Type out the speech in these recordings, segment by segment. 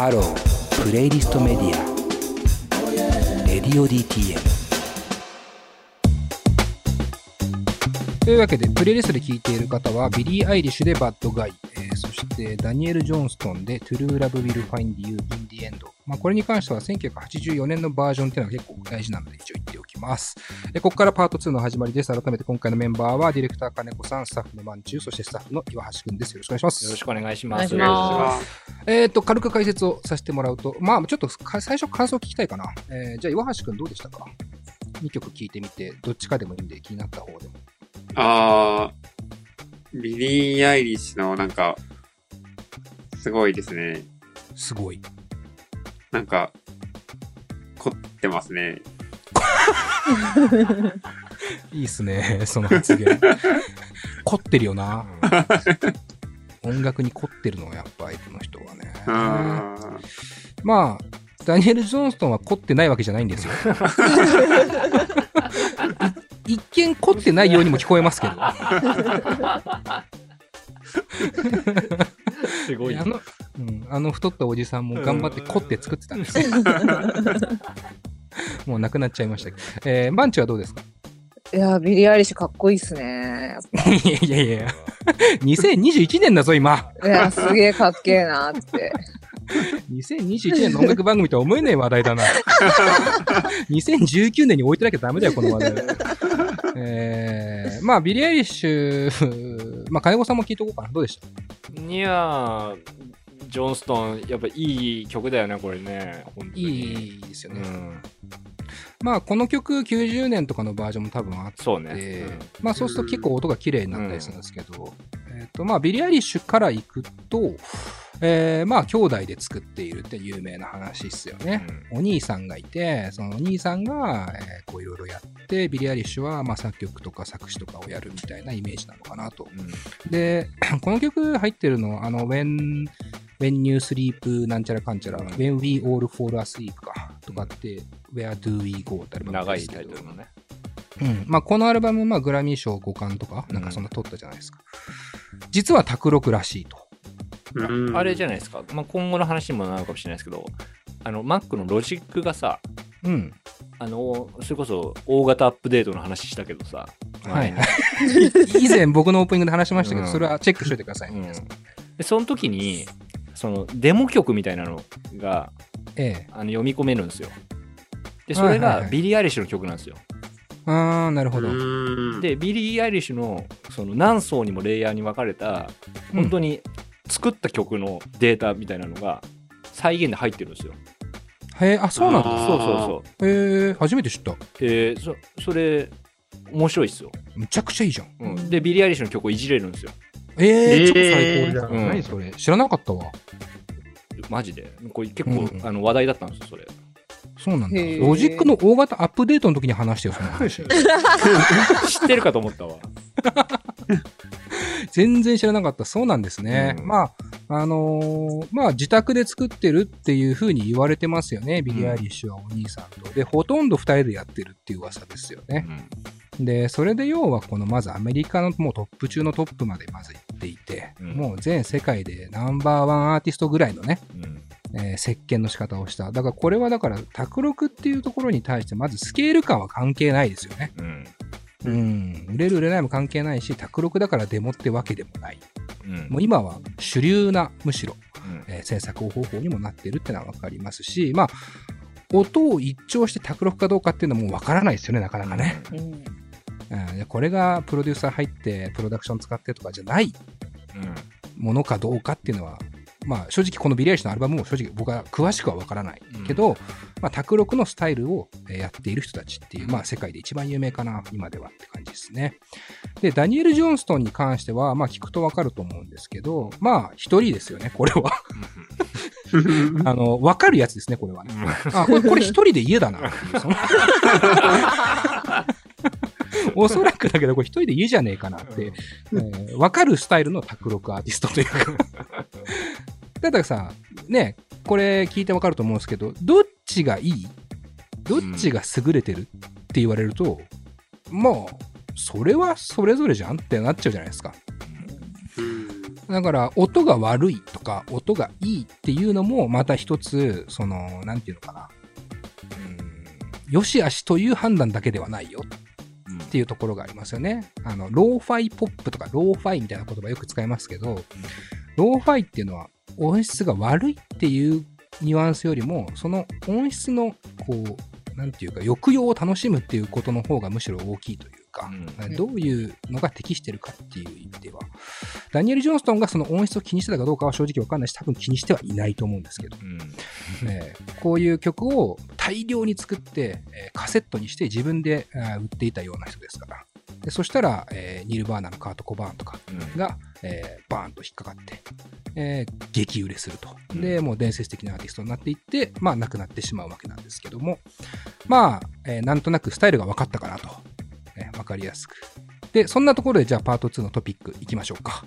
Hello playlist media。 Radio DTM というわけでプレイリストで聴いている方はビリー・アイリッシュで Bad Guy、えーそしてダニエル・ジョンストンで True Love Will Find You in the End。まあ、これに関しては1984年のバージョンっていうのが結構大事なので一応ます。でここからパート2の始まりです。改めて今回のメンバーはディレクター金子さん、スタッフのまんちゅう、そしてスタッフの岩橋くんです。よろしくお願いします。よろしくお願いします。お願いします。えっ、と、軽く解説をさせてもらうと、まあ、ちょっとか最初感想聞きたいかな。えーじゃあ、岩橋くんどうでしたか ?2 曲聴いてみて、どっちかでもいいんで気になった方でも。あー、ビリー・アイリッシュのなんか、すごいですね。すごい。なんか、凝ってますね。いいっすね、その発言。凝ってるよな。音楽に凝ってるのはやっぱ相手の人はね。まあ、ダニエル・ジョンストンは凝ってないわけじゃないんですよ。い一見凝ってないようにも聞こえますけど。すごいあ。の、うん、あの太ったおじさんも頑張って凝って作ってたんですよ。もう亡くなっちゃいましたけど。えー、バンチはどうですか？いや、ビリー・アイリッシュかっこいいっすね。いやいやいや、2021年だぞ、今。いや、すげえかっけえなって。2021年の音楽番組とは思えない話題だな。2019年に置いてなきゃダメだよ、この話題。えー、まあ、ビリー・アイリッシュ、まあ、金子さんも聞いとこうかな。どうでした？いやー、ジョンストン、やっぱいい曲だよね、これね。いいですよね。うん。まあ、この曲90年とかのバージョンも多分あって、そうね。でうんまあそうすると結構音が綺麗になったりするんですけど、えっ、とまあビリー・アイリッシュから行くと、えーまあ兄弟で作っているって有名な話っすよね。お兄さんがいて、そのお兄さんが、えーこういろいろやって、ビリー・アイリッシュはまあ作曲とか作詞とかをやるみたいなイメージなのかなと。うんで、この曲入ってるの、あの、When, When You Sleep なんちゃらかんちゃら、うん When We All Fall Asleep か、とかって、Where Do We Go ってアルバム長いタイトルのね。うん。まあ、このアルバム、まあ、グラミー賞5冠とか、なんかそんな取ったじゃないですか。実は卓録らしいと。うんあれじゃないですか。まあ、今後の話にもなるかもしれないですけど、あの、Mac のロジックがさ、うん。あの、それこそ大型アップデートの話したけどさ、はい 以前僕のオープニングで話しましたけど、うんそれはチェックしといてください、うんその時に、そのデモ曲みたいなのがええ。あの読み込めるんですよ。で、それがはいはいはいビリー・アイリッシュの曲なんですよ。あー、なるほど。うんで、ビリー・アイリッシュのその何層にもレイヤーに分かれた、本当に作った曲のデータみたいなのが再現で入ってるんですよ。へえ、あ、そうなんだ。そうそうそう。へえ、初めて知った。えーそそれ、面白いっすよ、むちゃくちゃいいじゃん。うん。で、ビリー・アイリッシュの曲をいじれるんですよ。ええ、えー超最高じゃん。うん何それ？知らなかったわ。マジで？これ結構、うんあの話題だったんですよ、それ。そうなんだ。へーロジックの大型アップデートの時に話してよ、その話。知ってるかと思ったわ。全然知らなかった。そうなんですね。うんまあ、あのーまあ、自宅で作ってるっていう風に言われてますよね。ビリー・アイリッシュはお兄さんと。で、ほとんど二人でやってるっていう噂ですよね。で、それで要はこのまずアメリカのもうトップ中のトップまでまず行っていて、うんもう全世界でナンバーワンアーティストぐらいのね、うんえー石鹸の仕方をした。だからこれはだから、卓録っていうところに対してまずスケール感は関係ないですよね。うんうん。売れる売れないも関係ないし、卓録だからデモってわけでもない。うんもう今は主流な、むしろ、うんえー制作方法にもなってるってのはわかりますし、まあ、音を一聴して卓録かどうかっていうのはもうわからないですよね、なかなかね。うん。うんでこれがプロデューサー入って、プロダクション使ってとかじゃないうんものかどうかっていうのは、まあ正直このビリーアイリッシュのアルバムも正直僕は詳しくはわからないけど、まあ卓録のスタイルをえーやっている人たちっていう、まあ世界で一番有名かな、今ではって感じですね。で、ダニエル・ジョンストンに関しては、まあ聞くとわかると思うんですけど、まあ一人ですよね、これは。あの、わかるやつですね、これはね。あ、これ、これ一人で家だな おそらくだけど、これ一人で家じゃねえかなって、えーわかるスタイルの卓録アーティストというか。だからさ、ね、これ聞いてわかると思うんですけど、どっちがいい？どっちが優れてるって言われると、まあ、それはそれぞれじゃんってなっちゃうじゃないですか。うんだから、音が悪いとか、音がいいっていうのも、また一つ、その、なんていうのかな。うん、よし悪しという判断だけではないよっていうところがありますよね。あの、ローファイポップとか、ローファイみたいな言葉よく使いますけど、ローファイっていうのは音質が悪いっていうニュアンスよりも、その音質の、こう、なんていうか、抑揚を楽しむっていうことの方がむしろ大きいというか、うん。どういうのが適してるかっていう意味では、ダニエル・ジョンストンがその音質を気にしてたかどうかは正直わかんない。し、多分気にしてはいないと思うんですけど、うん。えーこういう曲を大量に作って、えーカセットにして自分で売っていたような人ですから。でそしたら、えーニルバーナのカート・コバーンとかうん。が、えーバーンと引っかかって、えー激売れすると。うん。で、もう伝説的なアーティストになっていって、まあ、亡くなってしまうわけなんですけども、まあ、えーなんとなくスタイルが分かったかなと。えー分かりやすく。で、そんなところで、じゃあパート2のトピックいきましょうか。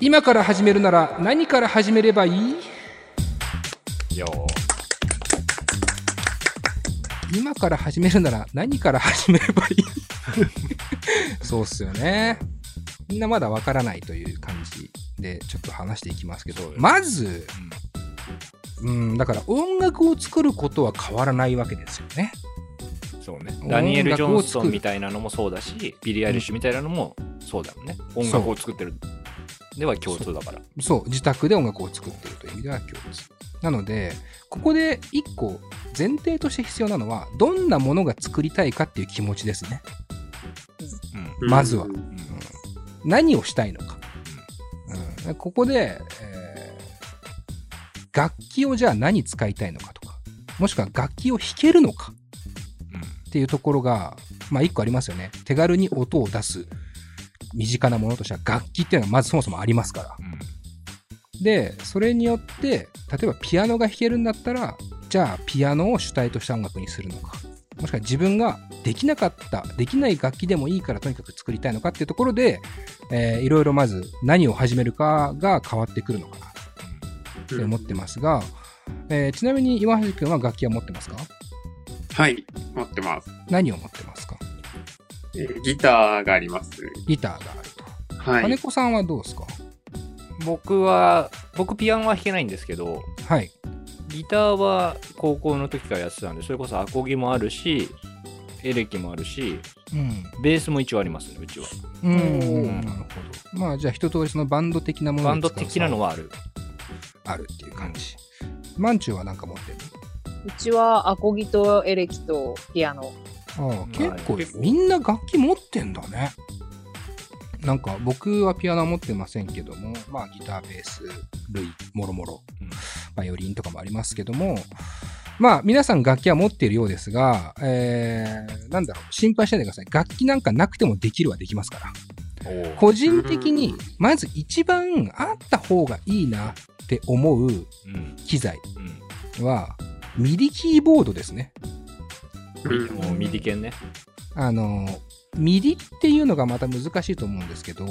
今から始めるなら何から始めればいい？よ今から始めるなら何から始めればいい？そうっすよね。みんなまだわからないという感じでちょっと話していきますけどまず、うん、だから音楽を作ることは変わらないわけですよね。そうね。ダニエル・ジョンストンみたいなのもそうだしビリー・アイリッシュみたいなのもそうだもんね。音楽を作ってる。では共通だから。そう、自宅で音楽を作っているという意味では共通。なので、ここで一個前提として必要なのは、どんなものが作りたいかっていう気持ちですね。うん。まずは。うん。何をしたいのか。うん、ここで、えー楽器をじゃあ何使いたいのかとか、もしくは楽器を弾けるのかっていうところが、まあ一個ありますよね。手軽に音を出す身近なものとしては楽器っていうのがまずそもそもありますから。うんで、それによって、例えばピアノが弾けるんだったら、じゃあピアノを主体とした音楽にするのか。もしくは自分ができなかった、できない楽器でもいいからとにかく作りたいのかっていうところで、えーいろいろまず何を始めるかが変わってくるのかなと思ってますが、えーちなみに岩橋君は楽器は持ってますか？はい、持ってます。何を持ってますか？えーギターがあります。ギターがあると。はい。金子さんはどうですか？僕は僕ピアノは弾けないんですけどはい。ギターは高校の時からやってたんでそれこそアコギもあるしエレキもあるしうん。ベースも一応ありますねうちはうん。んなるほど。まあじゃあ一通りそのバンド的なものをバンド的なのはあるあるっていう感じ。マンチューは何か持ってる？うちはアコギとエレキとピアノ。ああ結構みんな楽器持ってんだね。なんか僕はピアノは持ってませんけども、まあギター、ベース、類、もろもろうん、バイオリンとかもありますけども、まあ皆さん楽器は持っているようですが、えー、なんだろう、心配しないでください。楽器なんかなくてもできるはできますから。個人的に、まず一番あった方がいいなって思ううん機材うんは、 MIDI キーボードですね。うん。もう MIDI 鍵ね。あの、 MIDI っていうのがまた難しいと思うんですけど、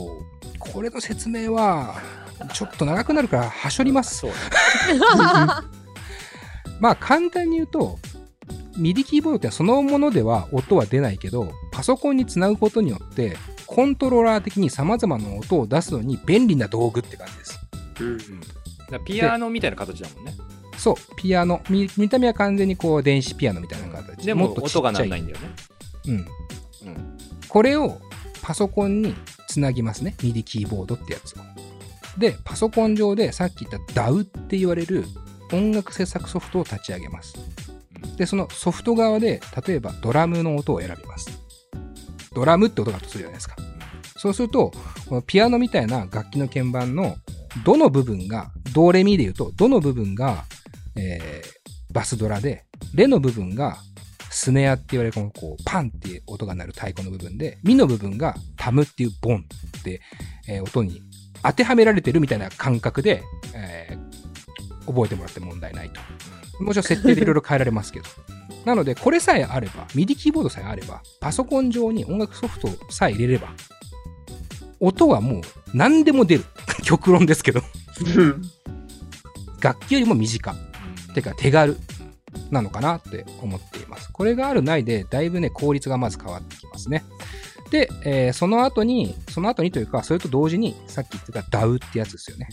これの説明は、ちょっと長くなるから、はしょります。そうね。まあ、簡単に言うと、 MIDI キーボードってそのものでは音は出ないけど、パソコンにつなぐことによって、コントローラー的に様々な音を出すのに便利な道具って感じです。うん。うん。ピアノみたいな形だもんねそう、ピアノ。見見た目は完全にこう、電子ピアノみたいな形。でもっと音が鳴らないんだよねうん。うんこれをパソコンにつなぎますね。ミディキーボードってやつを。で、パソコン上でさっき言った DAW って言われる音楽制作ソフトを立ち上げます。で、そのソフト側で、例えばドラムの音を選びます。ドラムって音があるとするじゃないですか。そうすると、このピアノみたいな楽器の鍵盤のどの部分が、ドレミで言うと、どの部分が、えーバスドラで、レの部分がスネアって言われるこのこうパンっていう音が鳴る太鼓の部分で、ミの部分がタムっていうボンって、えー音に当てはめられてるみたいな感覚で、えー覚えてもらって問題ないと。もちろん設定でいろいろ変えられますけど。なので、これさえあれば、ミディキーボードさえあれば、パソコン上に音楽ソフトさえ入れれば、音はもう何でも出る。極論ですけど。楽器よりも身近。てか手軽なのかなって思っています。これがあるないで、だいぶね、効率がまず変わってきますね。で、えーその後に、その後にというか、それと同時に、さっき言ってた DAW ってやつですよね。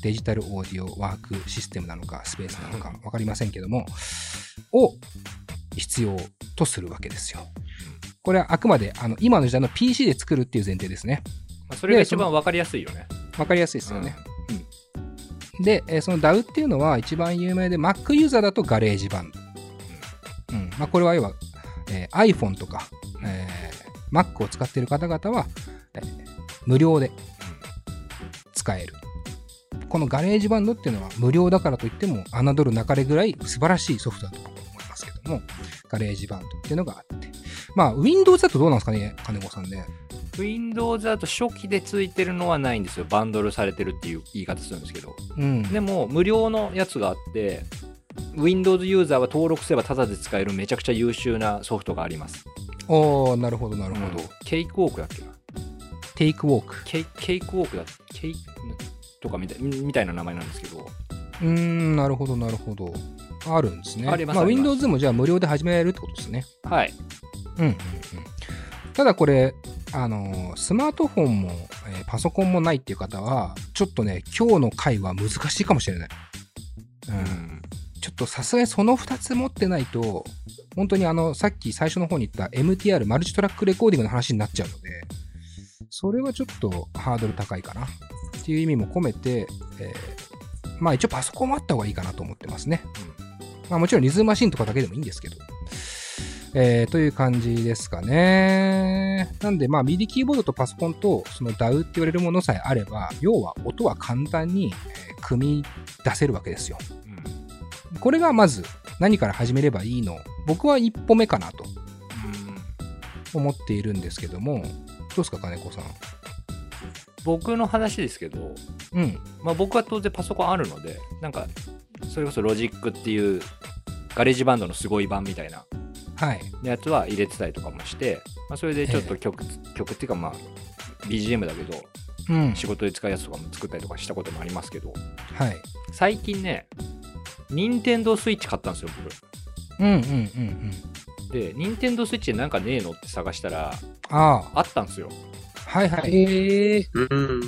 デジタルオーディオワークシステムなのか、スペースなのか、わかりませんけども、を必要とするわけですよ。これはあくまで、あの、今の時代の PC で作るっていう前提ですね。まあ、それが一番わかりやすいよね。わかりやすいですよね。うん。で、えその DAW っていうのは一番有名で、Mac ユーザーだと GarageBand。うん。まあ、これは要は、えー iPhone とか、えー Mac を使っている方々は、えー無料で使える。この GarageBand っていうのは無料だからといっても侮るなかれぐらい素晴らしいソフトだと思いますけども、 GarageBand っていうのがあって。まあ、Windows だとどうなんですかね、金子さんね。Windows だと初期でついてるのはないんですよ。バンドルされてるっていう言い方するんですけど。うん。でも、無料のやつがあって、Windows ユーザーは登録すればタダで使えるめちゃくちゃ優秀なソフトがあります。おー、なるほど、なるほど。ケイクウォークだっけなテイクウォーク。ケイケイクウォークだケイとかみたいみたいな名前なんですけど、うーん、なるほど、なるほど。あるんですね。ありますまあ、Windows もじゃあ無料で始められるってことですね。はい。うん、うん、うん。ただこれ、あのースマートフォンも、えーパソコンもないっていう方は、ちょっとね、今日の回は難しいかもしれない。うん。ちょっとさすがにその2つ持ってないと、本当にあの、さっき最初の方に言った MTR、マルチトラックレコーディングの話になっちゃうので、それはちょっとハードル高いかな。っていう意味も込めて、えーまあ一応パソコンもあった方がいいかなと思ってますね。まあもちろんリズムマシンとかだけでもいいんですけど。えーという感じですかね。なんでまあ MIDI キーボードとパソコンとその DAW って言われるものさえあれば、要は音は簡単に、えー組み出せるわけですよ。これがまず何から始めればいいの？僕は一歩目かなと思っているんですけども、どうですか、金子さん？僕の話ですけど、うん。まあ、僕は当然パソコンあるので、なんか、それこそロジックっていう GarageBand のすごい版みたいなはい。やつは入れてたりとかもして、まあ、それでちょっと曲、曲っていうかまあ BGM だけどうん。仕事で使うやつとかも作ったりとかしたこともありますけどはい。最近ね任天堂スイッチ買ったんですよ僕うんうんうんうん。で任天堂スイッチでなんかねえのって探したらああったんですよあ、はいはい。へえ。うん。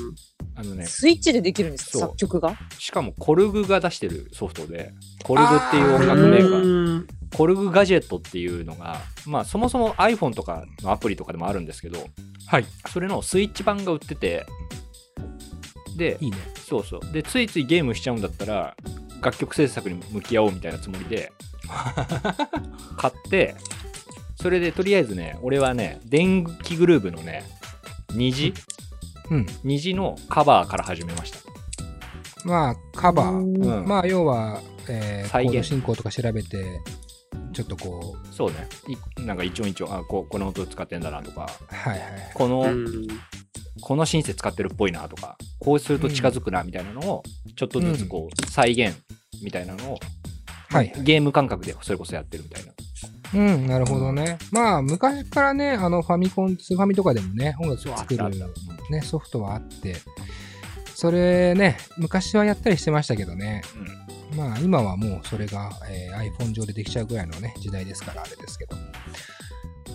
あのねスイッチでできるんですか？作曲が？しかもコルグが出してるソフトでコルグっていう音楽メーカーうんコルグガジェットっていうのがまあそもそも iPhone とかのアプリとかでもあるんですけどはい。それのスイッチ版が売っててでいいね。そうそう。で、ついついゲームしちゃうんだったら、楽曲制作に向き合おうみたいなつもりで、買って、それでとりあえずね、俺はね、電気グルーヴのね、虹うん。虹のカバーから始めました。まあ、カバー。うんまあ、要は、えー、再現コード進行とか調べて、ちょっとこう、そうね。いなんか一音一音、あここの音使ってんだなとか、はいはい。この、うんこのシンセ使ってるっぽいなとか、こうすると近づくなみたいなのを、ちょっとずつこう、再現みたいなのを、はいはい。ゲーム感覚でそれこそやってるみたいな。うん、なるほどね。まあ、昔からね、あの、ファミコン、スーファミとかでもね、音楽作るね、ソフトはあって、それね、昔はやったりしてましたけどね、うんまあ、今はもうそれが、えー iPhone 上でできちゃうぐらいのね、時代ですから、あれですけど。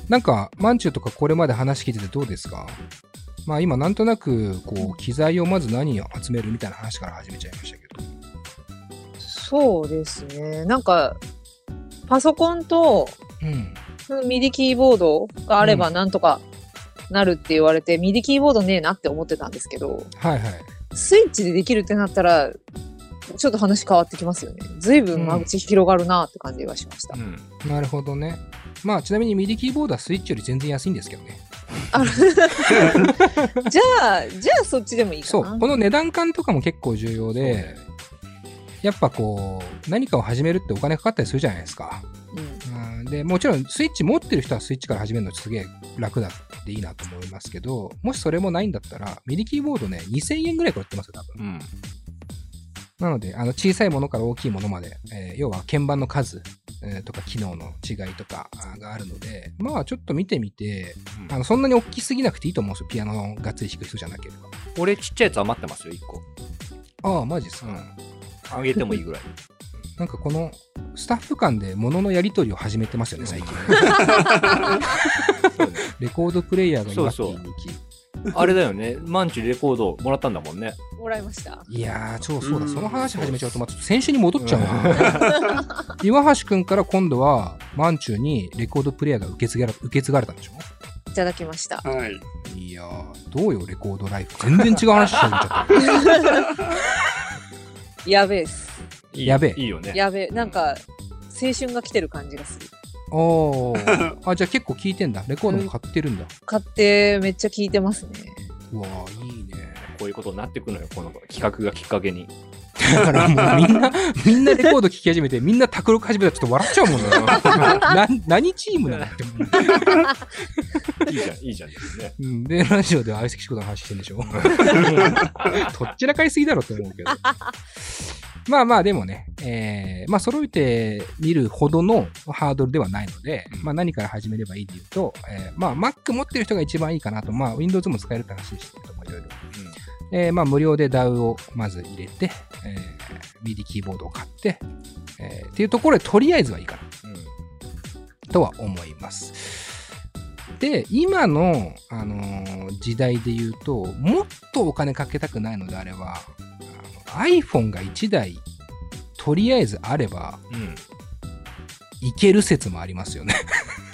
なんか、マンチューとかこれまで話聞いててどうですか？まあ今なんとなく、こう、機材をまず何を集めるみたいな話から始めちゃいましたけど。そうですね。なんか、パソコンとうん。ミディキーボードがあればなんとかなるって言われて、ミディキーボードねえなって思ってたんですけど、はいはい。スイッチでできるってなったら、ちょっと話変わってきますよね。随分間口広がるなって感じがしました。うんなるほどね。まあちなみにミディキーボードはスイッチより全然安いんですけどね。あの じゃあ、じゃあそっちでもいいかそう、な。この値段感とかも結構重要で、やっぱこう、何かを始めるってお金かかったりするじゃないですか。うんうんで、もちろんスイッチ持ってる人はスイッチから始めるのすげえ楽だっていいなと思いますけど、もしそれもないんだったら、ミディキーボードね、2000円ぐらいから売ってますよ、多分。うん。なので、あの小さいものから大きいものまで、えー要は鍵盤の数、えーとか機能の違いとかあがあるので、まあちょっと見てみて、あのそんなに大きすぎなくていいと思うんですよ、ピアノがっつり弾く人じゃなけれ俺ちっちゃいやつ余ってますよ、1個。ば。ああ、マジっすか。うん。あげてもいいぐらい。なんかこのスタッフ間で物のやり取りを始めてますよね、最近。レコードプレイヤーが岩手そ。あれだよね。マンチュレコードもらったんだもんね。もらいました。いやー、超そうだ、うんその話始めちゃうと、またちょっと先週に戻っちゃうな。岩橋くんから今度は、マンチュにレコードプレイヤーが受け継がれ受け継がれたんでしょ？いただきました。はい。いやー、どうよ、レコードライフ。全然違う話し始めちゃったよ。やべえっす。いいやべえいいよね。やべえ。なんか、青春が来てる感じがする。おー。あ、じゃあ結構聞いてんだ。レコードも買ってるんだ。買ってめっちゃ聞いてますね。うわー、いいね。こういうことになってくのよ、この企画がきっかけに。だからもうみんな、みんなレコード聴き始めて、みんな卓録始めたらちょっと笑っちゃうもんね。な何チームなのって思う。いいじゃん、いいじゃんですね。うん、で、ラジオでは相席仕事の話してんでしょとっちらかいすぎだろって思うけど。まあまあでもね、えー、まあ揃えてみるほどのハードルではないので、まあ何から始めればいいっていうと、えー、まあ Mac 持ってる人が一番いいかなと、まあ Windows も使えるって話でしたけども、いろいろ。えー、まあ無料で DAW をまず入れて、えー、MIDI キーボードを買って、えー、っていうところでとりあえずはいいかな。うん。うんとは思います。で、今の、あのー時代で言うと、もっとお金かけたくないのであれば、iPhone が1台、とりあえずあれば、うん。いける説もありますよね。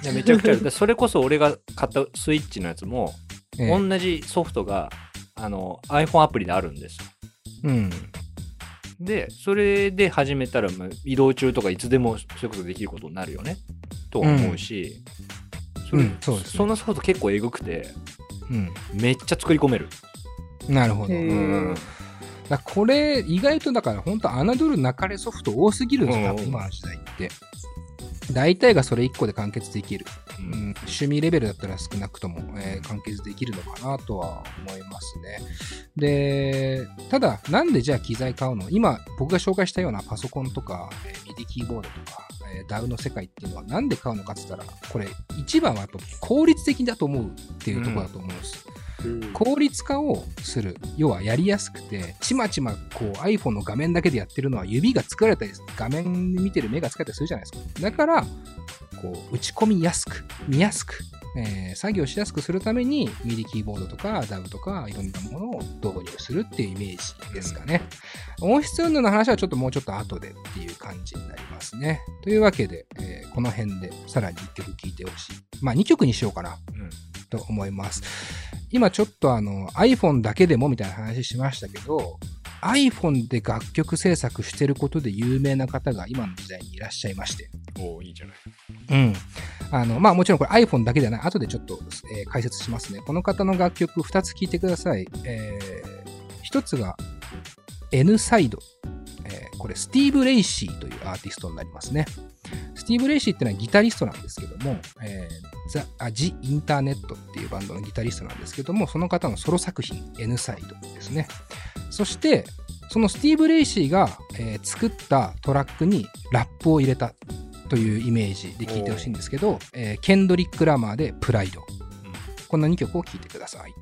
いやめちゃくちゃある。でそれこそ俺が買ったスイッチのやつも、ええ同じソフトがあの iPhone アプリであるんですよ。うん。で、それで始めたら、まあ移動中とかいつでもそれこそできることになるよね。とは思うし、うんそうですねそのソフト結構えぐくて、うん。めっちゃ作り込める。なるほど。へうんーだこれ、意外とだから、本当侮るなかれソフト多すぎるんですよ、今の時代って。大体がそれ1個で完結できる。ううんん、趣味レベルだったら少なくとも、えー完結できるのかなとは思いますね。で、ただ、なんでじゃあ機材買うの？今、僕が紹介したようなパソコンとか、えー MIDI キーボードとか、えー DAW の世界っていうのはなんで買うのかって言ったら、これ、一番はやっぱ効率的だと思うっていうところだと思うんです。効率化をする。要はやりやすくて、ちまちまこう iPhone の画面だけでやってるのは指が疲れたり、画面見てる目が疲れたりするじゃないですか。だから、こう打ち込みやすく、見やすく、えー作業しやすくするために MIDI キーボードとか DAW とかいろんなものを導入するっていうイメージですかね。音質運動の話はちょっともうちょっと後でっていう感じになりますね。というわけで、えーこの辺でさらに1曲聴いてほしい。まあ2曲にしようかな。うんと思います。今ちょっとあの iPhone だけでもみたいな話しましたけど、iPhone で楽曲制作してることで有名な方が今の時代にいらっしゃいまして。おーいいじゃない。うん。あの、まあもちろんこれ iPhone だけではない。後でちょっと、えー解説しますね。この方の楽曲2つ聴いてください。えー、1つが N サイド。えーこれスティーブ・レイシーというアーティストになりますね。スティーブ・レイシーっていうのはギタリストなんですけども、えー、ザ・あジ・インターネットっていうバンドのギタリストなんですけども、その方のソロ作品 N Side ですね。そして、そのスティーブ・レイシーが、えー作ったトラックにラップを入れたというイメージで聴いてほしいんですけど、えーケンドリック・ラマーで PRIDE。こんな2曲を聴いてください。